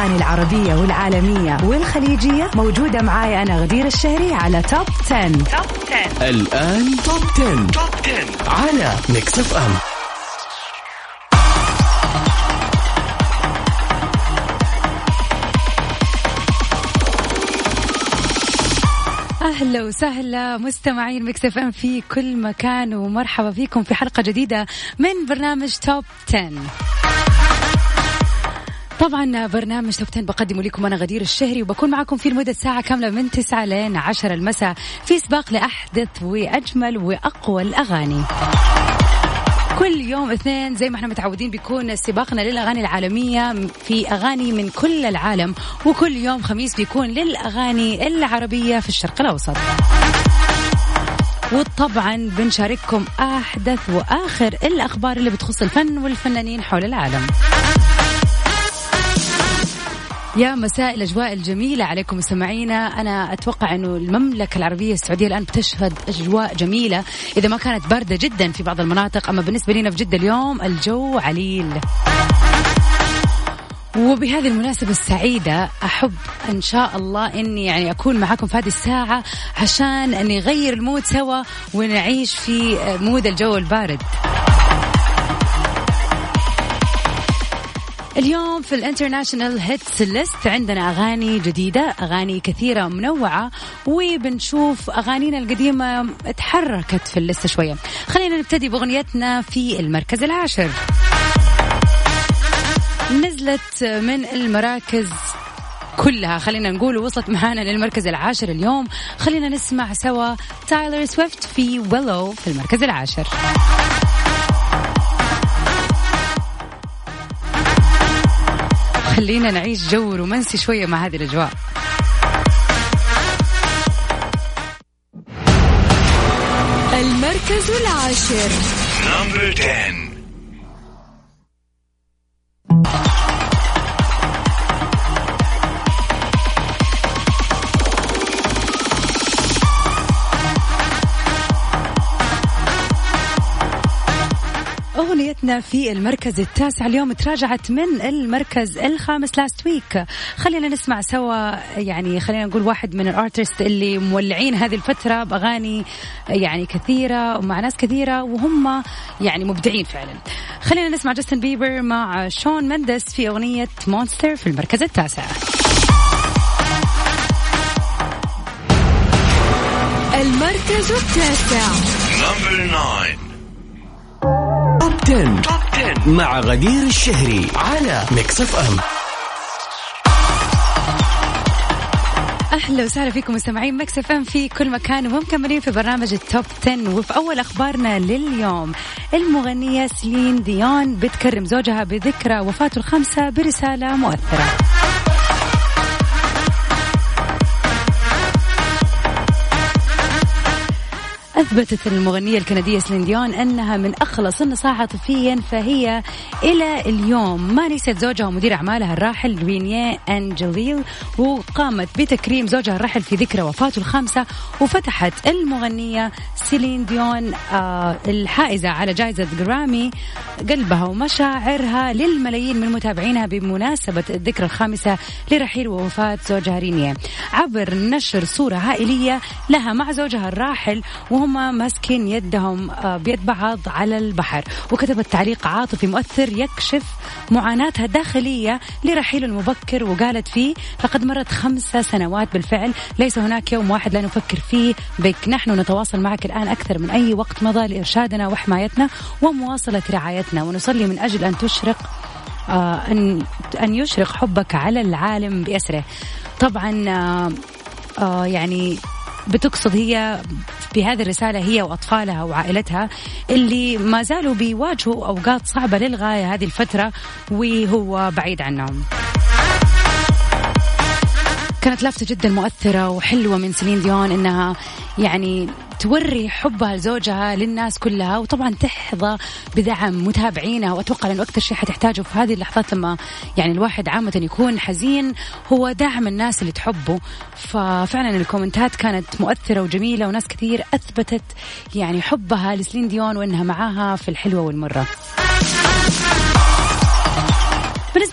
الأغاني العربية والعالمية والخليجية موجودة معاي أنا غدير الشهري على Top 10. Top 10 الآن Top 10. Top 10 على Mix FM أهلا وسهلا مستمعين Mix FM في كل مكان ومرحبا فيكم في حلقة جديدة من برنامج Top 10 طبعا برنامج توب 10 بقدمه لكم أنا غدير الشهري وبكون معكم في لمده ساعة كاملة من 9 لين 10 المساء في سباق لأحدث وأجمل وأقوى الأغاني. كل يوم اثنين زي ما إحنا متعودين بيكون سباقنا للأغاني العالمية في أغاني من كل العالم وكل يوم خميس بيكون للأغاني العربية في الشرق الأوسط. وطبعا بنشارككم أحدث وآخر الأخبار اللي بتخص الفن والفنانين حول العالم. يا مساء الأجواء الجميلة عليكم مستمعينا. أنا أتوقع أنه المملكة العربية السعودية الآن بتشهد أجواء جميلة إذا ما كانت باردة جدا في بعض المناطق. أما بالنسبة لنا في جدة اليوم الجو عليل. وبهذه المناسبة السعيدة أحب إن شاء الله إني يعني أكون معاكم في هذه الساعة عشان نغير ال mood سوا ونعيش في mood الجو البارد. اليوم في ال international hits list عندنا أغاني جديدة أغاني كثيرة منوعة وبنشوف أغانينا القديمة تحركت في ال list شوية. خلينا نبتدي بأغنيتنا في المركز العاشر. نزلت من المراكز كلها. خلينا نقول وصلت معانا للمركز العاشر اليوم. خلينا نسمع سوا تايلر سويفت في Willow في المركز العاشر. خلينا نعيش جو رومانسي شوية مع هذه الأجواء. المركز العاشر. أغنيتنا في المركز التاسع اليوم تراجعت من المركز الخامس last week خلينا نسمع سوا يعني خلينا نقول واحد من ال artist اللي مولعين هذه الفترة بأغاني يعني كثيرة ومع ناس كثيرة وهم يعني مبدعين فعلا. خلينا نسمع جاستن بيبر مع شون مندس في أغنية Monster في المركز التاسع. المركز التاسع. مع غدير الشهري على Mix FM أهلا وسهلا فيكم مستمعين Mix FM في كل مكان ومكملين في برنامج ال Top 10 وفي أول أخبارنا لليوم. المغنية سلين ديون بتكرم زوجها بذكرى وفاته الخامسه برسالة مؤثرة. أثبتت المغنية الكندية سلين ديون أنها من أخلص النصاع عاطفيا فهي إلى اليوم. ما نسيت زوجها ومدير أعمالها الراحل رينيه أنجليل وقامت بتكريم زوجها الراحل في ذكرى وفاته الخامسة وفتحت المغنية سيلين ديون آه الحائزة على جائزة جرامي قلبها ومشاعرها للملايين من متابعينها بمناسبة الذكرى الخامسة لرحيل ووفاة زوجها رينيه عبر نشر صورة عائلية لها مع زوجها الراحل وهم ماسكين يدهم آه، بيد بعض على البحر. وكتبت تعليق عاطفي مؤثر يكشف معاناتها الداخلية لرحيل المبكر وقالت فيه لقد مرت خمس سنوات بالفعل ليس هناك يوم واحد لا نفكر فيه بك. نحن نتواصل معك الآن أكثر من أي وقت مضى لإرشادنا وحمايتنا ومواصلة رعايتنا. ونصلي من أجل أن تشرق آه، أن أن يشرق حبك على العالم بأسره. طبعا آه، يعني بتقصد هي بهذه الرسالة هي وأطفالها وعائلتها اللي ما زالوا بيواجهوا أوقات صعبة للغاية هذه الفترة وهو بعيد عنهم. كانت لافتة جدا مؤثرة وحلوة من سيلين ديون إنها يعني توري حبها لزوجها للناس كلها وطبعا تحظى بدعم متابعينها وأتوقع إنه أكثر شيء حتحتاجه في هذه اللحظات لما يعني الواحد عامة يكون حزين هو دعم الناس اللي تحبه. ففعلا ال comment ات كانت مؤثرة وجميلة وناس كثير أثبتت يعني حبها لسلين ديون وإنها معاها في الحلوة والمرة.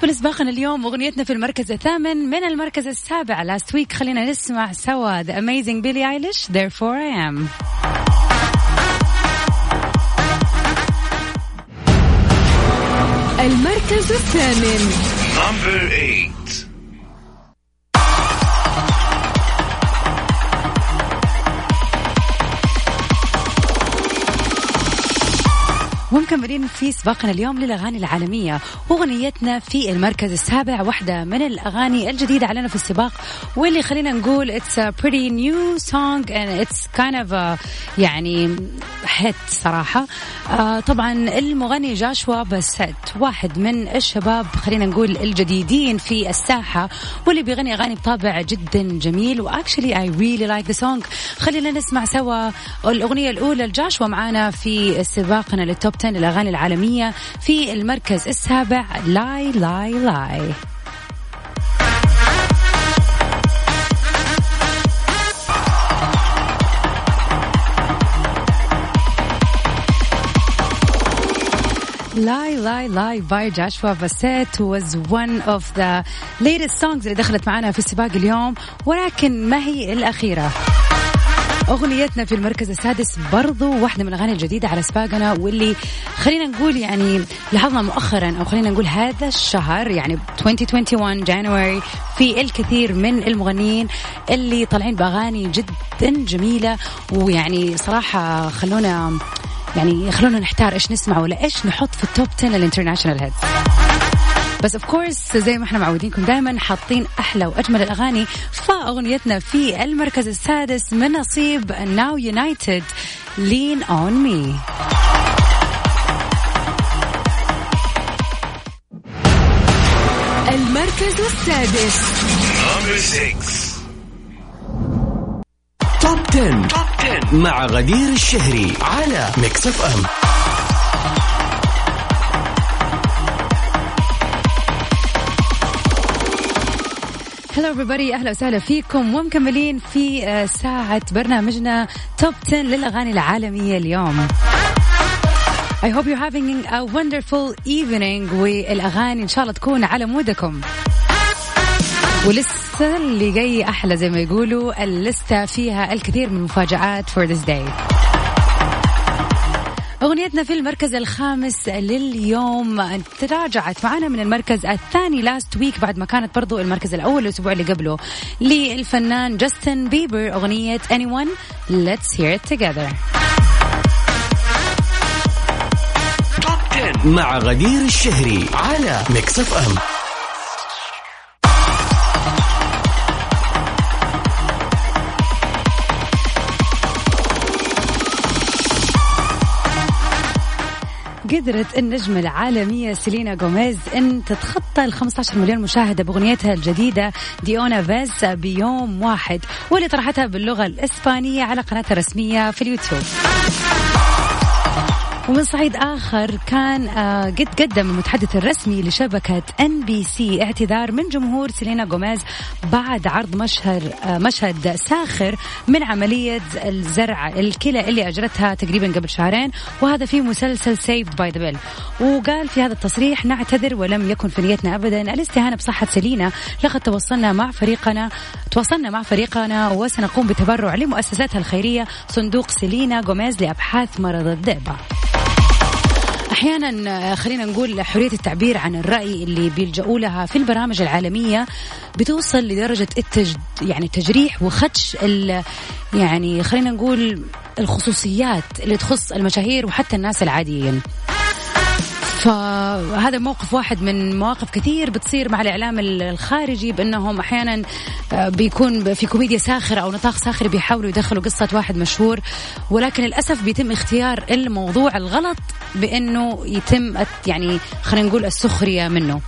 بالنسبة لسباقنا اليوم أغنيتنا في المركز الثامن من المركز السابع. last week خلينا نسمع سوا The Amazing Billie Eilish Therefore I Am المركز الثامن. Number 8. ومكملين في سباقنا اليوم للأغاني العالمية وأغنيتنا في المركز السابع واحدة من الأغاني الجديدة علينا في السباق واللي خلينا نقول اتس new song and it's kind of a يعني hit صراحة. آه طبعا المغني Joshua Bassett واحد من الشباب خلينا نقول الجديدين في الساحة واللي بيغني أغاني بطابع جدا جميل و actually I really like the song خلينا نسمع سوا الأغنية الأولى ل Joshua معانا في سباقنا لل Top 10 الأغاني العالمية في المركز السابع. Lie Lie Lie. Lie Lie Lie by Joshua. Bassett was one of the latest songs اللي دخلت معنا في السباق اليوم ولكن ما هي الأخيرة؟ أغنيتنا في المركز السادس برضو واحدة من الأغاني الجديدة على سباقنا واللي خلينا نقول يعني لاحظنا مؤخرا أو خلينا نقول هذا الشهر يعني 2021 January في الكثير من المغنيين اللي طالعين بأغاني جدا جميلة ويعني صراحة خلونا يعني خلونا نحتار إيش نسمع ولا إيش نحط في ال Top 10 ال international hits. بس of course زي ما إحنا معودينكم دائما حاطين أحلى وأجمل الأغاني فاغنيتنا في المركز السادس من نصيب Now United Lean On Me المركز السادس Number 6. Top 10. مع غدير الشهري على Mix FM hello everybody. أهلا وسهلا فيكم ومكملين في آه، ساعة برنامجنا Top 10 للأغاني العالمية اليوم. I hope you're having a wonderful evening والأغاني إن شاء الله تكون على mood كم. ولسه اللي جاي أحلى زي ما يقولوا اللستة فيها الكثير من المفاجآت for this day. أغنيتنا في المركز الخامس لليوم. تراجعت معنا من المركز الثاني last week بعد ما كانت برضو المركز الأول الأسبوع اللي قبله للفنان جاستن بيبر أغنية Anyone Let's Hear It Together. مع غدير الشهري على Mix FM قدرت النجمة العالمية سيلينا جوميز أن تتخطى ال 15 مليون مشاهدة بأغنيتها الجديدة De Una Vez بيوم واحد واللي طرحتها باللغة الإسبانية على قناتها الرسمية في اليوتيوب. ومن صعيد آخر كان آه، قد قدم المتحدث الرسمي لشبكة NBC اعتذار من جمهور سيلينا جوميز بعد عرض مشهد آه، مشهد ساخر من عملية الزرع الكلى اللي أجرتها تقريبا قبل شهرين وهذا في مسلسل Saved by the Bell وقال في هذا التصريح نعتذر ولم يكن في نيتنا أبدا الاستهانة بصحة سيلينا. لقد تواصلنا مع فريقنا تواصلنا مع فريقنا وسنقوم بتبرع لمؤسساتها الخيرية صندوق سيلينا جوميز لأبحاث مرض الذئبة أحيانا آه، خلينا نقول حرية التعبير عن الرأي اللي بيلجؤوا لها في البرامج العالمية بتوصل لدرجة التج... يعني التجريح وخدش ال... يعني خلينا نقول الخصوصيات اللي تخص المشاهير وحتى الناس العاديين. فهذا موقف واحد من مواقف كثير بتصير مع الإعلام الخارجي بأنهم أحيانا آه، بيكون في كوميديا ساخرة أو نطاق ساخر بيحاولوا يدخلوا قصة واحد مشهور ولكن للأسف بيتم اختيار الموضوع الغلط بأنه يتم يعني خلينا نقول السخرية منه.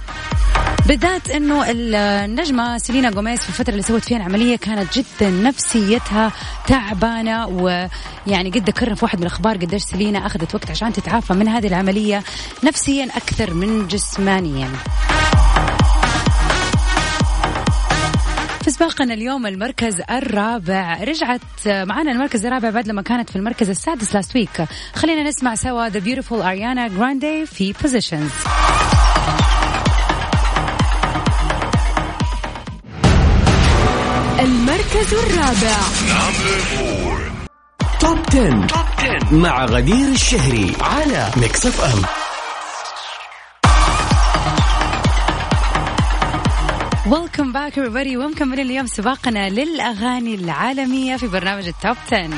بالذات إنه النجمة سيلينا جوميز في الفترة اللي سوت فيها العملية كانت جدا نفسيتها تعبانة ويعني قد ذكرنا في واحد من الأخبار قديش سيلينا أخذت وقت عشان تتعافى من هذه العملية نفسيا أكثر من جسمانيا. في سباقنا اليوم المركز الرابع رجعت معنا المركز الرابع بعد لما كانت في المركز السادس last week خلينا نسمع سوا the beautiful اريانا جراندي في Positions المركز الرابع. Number four. Top 10. Top 10 مع غدير الشهري على Mix FM welcome back everybody. ومكملين اليوم سباقنا للأغاني العالمية في برنامج ال Top 10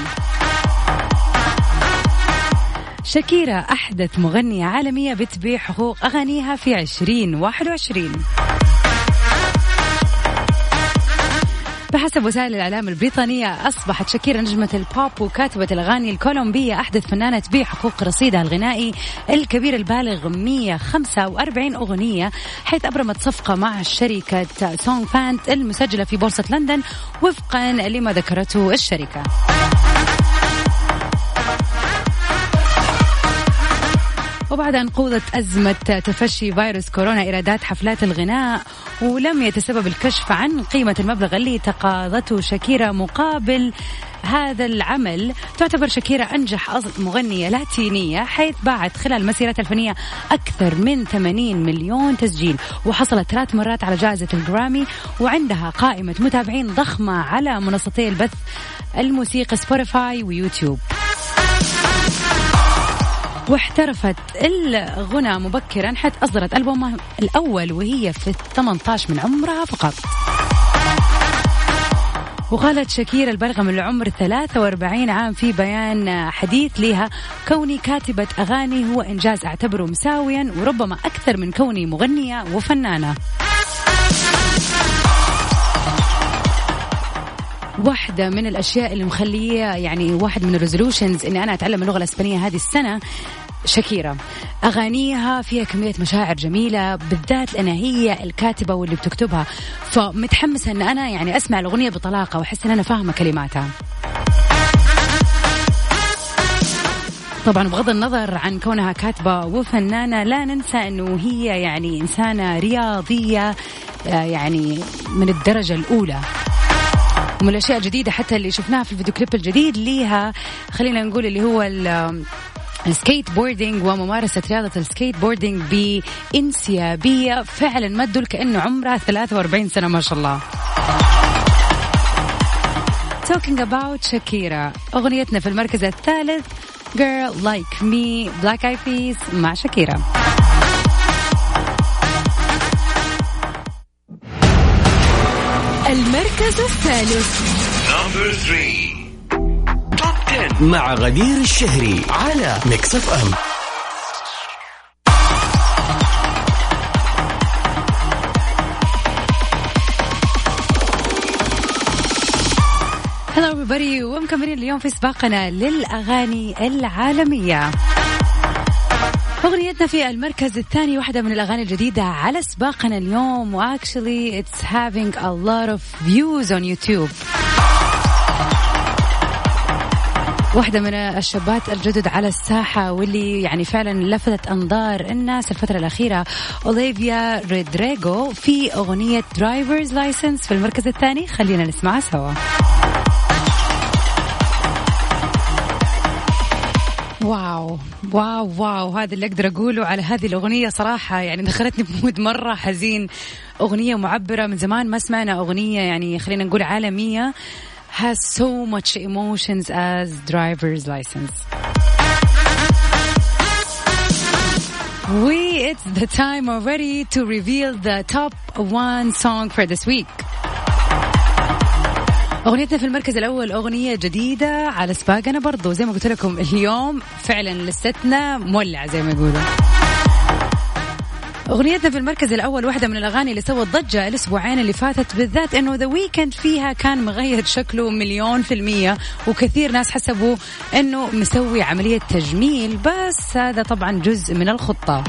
شاكيرا أحدث مغنية عالمية بتبيع حقوق أغانيها في 2021 بحسب وسائل الإعلام البريطانية أصبحت شاكيرا نجمة البوب وكاتبة الأغاني الكولومبية أحدث فنانة تبيع حقوق رصيدها الغنائي الكبير البالغ 145 أغنية حيث أبرمت صفقة مع شركة سونغ بانت المسجلة في بورصة لندن وفقا لما ذكرته الشركة. وبعد أن قوضت أزمة تفشي فيروس كورونا إيرادات حفلات الغناء ولم يتسبب الكشف عن قيمة المبلغ اللي تقاضته شاكيرا مقابل هذا العمل. تعتبر شاكيرا أنجح مغنية لاتينية حيث باعت خلال مسيرتها الفنية أكثر من 80 مليون تسجيل وحصلت ثلاث مرات على جائزة الجرامي وعندها قائمة متابعين ضخمة على منصتي البث الموسيقى سبوتيفاي ويوتيوب. واحترفت الغنى مبكرا حتى أصدرت ألبومها الأول وهي في 18 من عمرها فقط. وقالت شاكيرا البالغة من العمر 43 عام في بيان حديث لها كوني كاتبة أغاني هو إنجاز أعتبره مساويا وربما أكثر من كوني مغنية وفنانة. واحدة من الأشياء اللي مخلية يعني واحد من ال resolutions إني أنا أتعلم اللغة الإسبانية هذه السنة شاكيرا. أغانيها فيها كمية مشاعر جميلة بالذات لأن هي الكاتبة واللي بتكتبها. فمتحمسة أن أنا يعني أسمع الأغنية بطلاقة وأحس أن أنا فاهمة كلماتها. طبعا بغض النظر عن كونها كاتبة وفنانة لا ننسى أنه هي يعني إنسانة رياضية آه، يعني من الدرجة الأولى. ومن الأشياء الجديدة حتى اللي شفناها في الفيديو كليب الجديد ليها خلينا نقول اللي هو ال- skateboarding وممارسة رياضة ال skateboarding بإنسيابية. فعلا ما تدل كأنه عمرها 43 سنة ما شاء الله. Talking about شاكيرا أغنيتنا في المركز الثالث Girl Like Me Black Eyed Peas مع شاكيرا المركز الثالث. Number three. Top 10 مع غدير الشهري على Mix FM هلا everybody. ومكملين اليوم في سباقنا للأغاني العالمية. أغنيتنا في المركز الثاني واحدة من الأغاني الجديدة على سباقنا اليوم و actually it's having a lot of views on YouTube. واحدة من الشابات الجدد على الساحة واللي يعني فعلا لفتت أنظار الناس الفترة الأخيرة أوليفيا رودريغو في أغنية Drivers License في المركز الثاني. خلينا نسمعها سوا. Wow. Wow wow. هذا اللي أقدر أقوله على هذه الأغنية صراحة. يعني دخلتني ب mood مرة حزين. أغنية معبرة من زمان ما سمعنا. أغنية يعني خلينا نقول عالمية. Has so much emotions as driver's license. We, it's the time already to reveal the top one song for this week. أغنيتنا في المركز الأول أغنية جديدة على سباقنا برضو زي ما قلت لكم اليوم فعلا لستنا مولعه زي ما يقولوا. أغنيتنا في المركز الأول واحدة من الأغاني اللي سوت ضجة الأسبوعين اللي فاتت بالذات إنه ذا ويكند فيها كان مغير شكله مليون في المية وكثير ناس حسبوا إنه مسوي عملية تجميل بس هذا طبعا جزء من الخطة.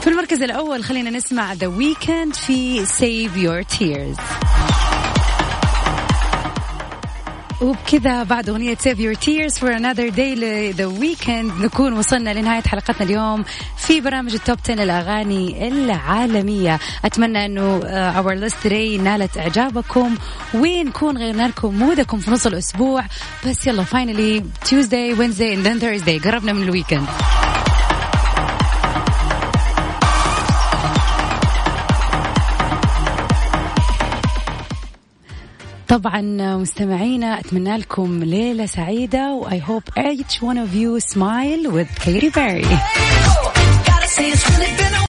في المركز الأول خلينا نسمع The Weeknd في Save Your Tears. وبكذا بعد أغنية Save Your Tears for Another Day The Weekend نكون وصلنا لنهاية حلقتنا اليوم في برامج التوب 10 الأغاني العالمية. أتمنى أنه uh, Our List Today نالت إعجابكم ونكون غيرنا لكم mood كم في نص الأسبوع. بس يلا finally Tuesday Wednesday and then Thursday قربنا من ال weekend طبعا مستمعينا أتمنى لكم ليلة سعيدة و I hope each one of you smile with Katy Perry.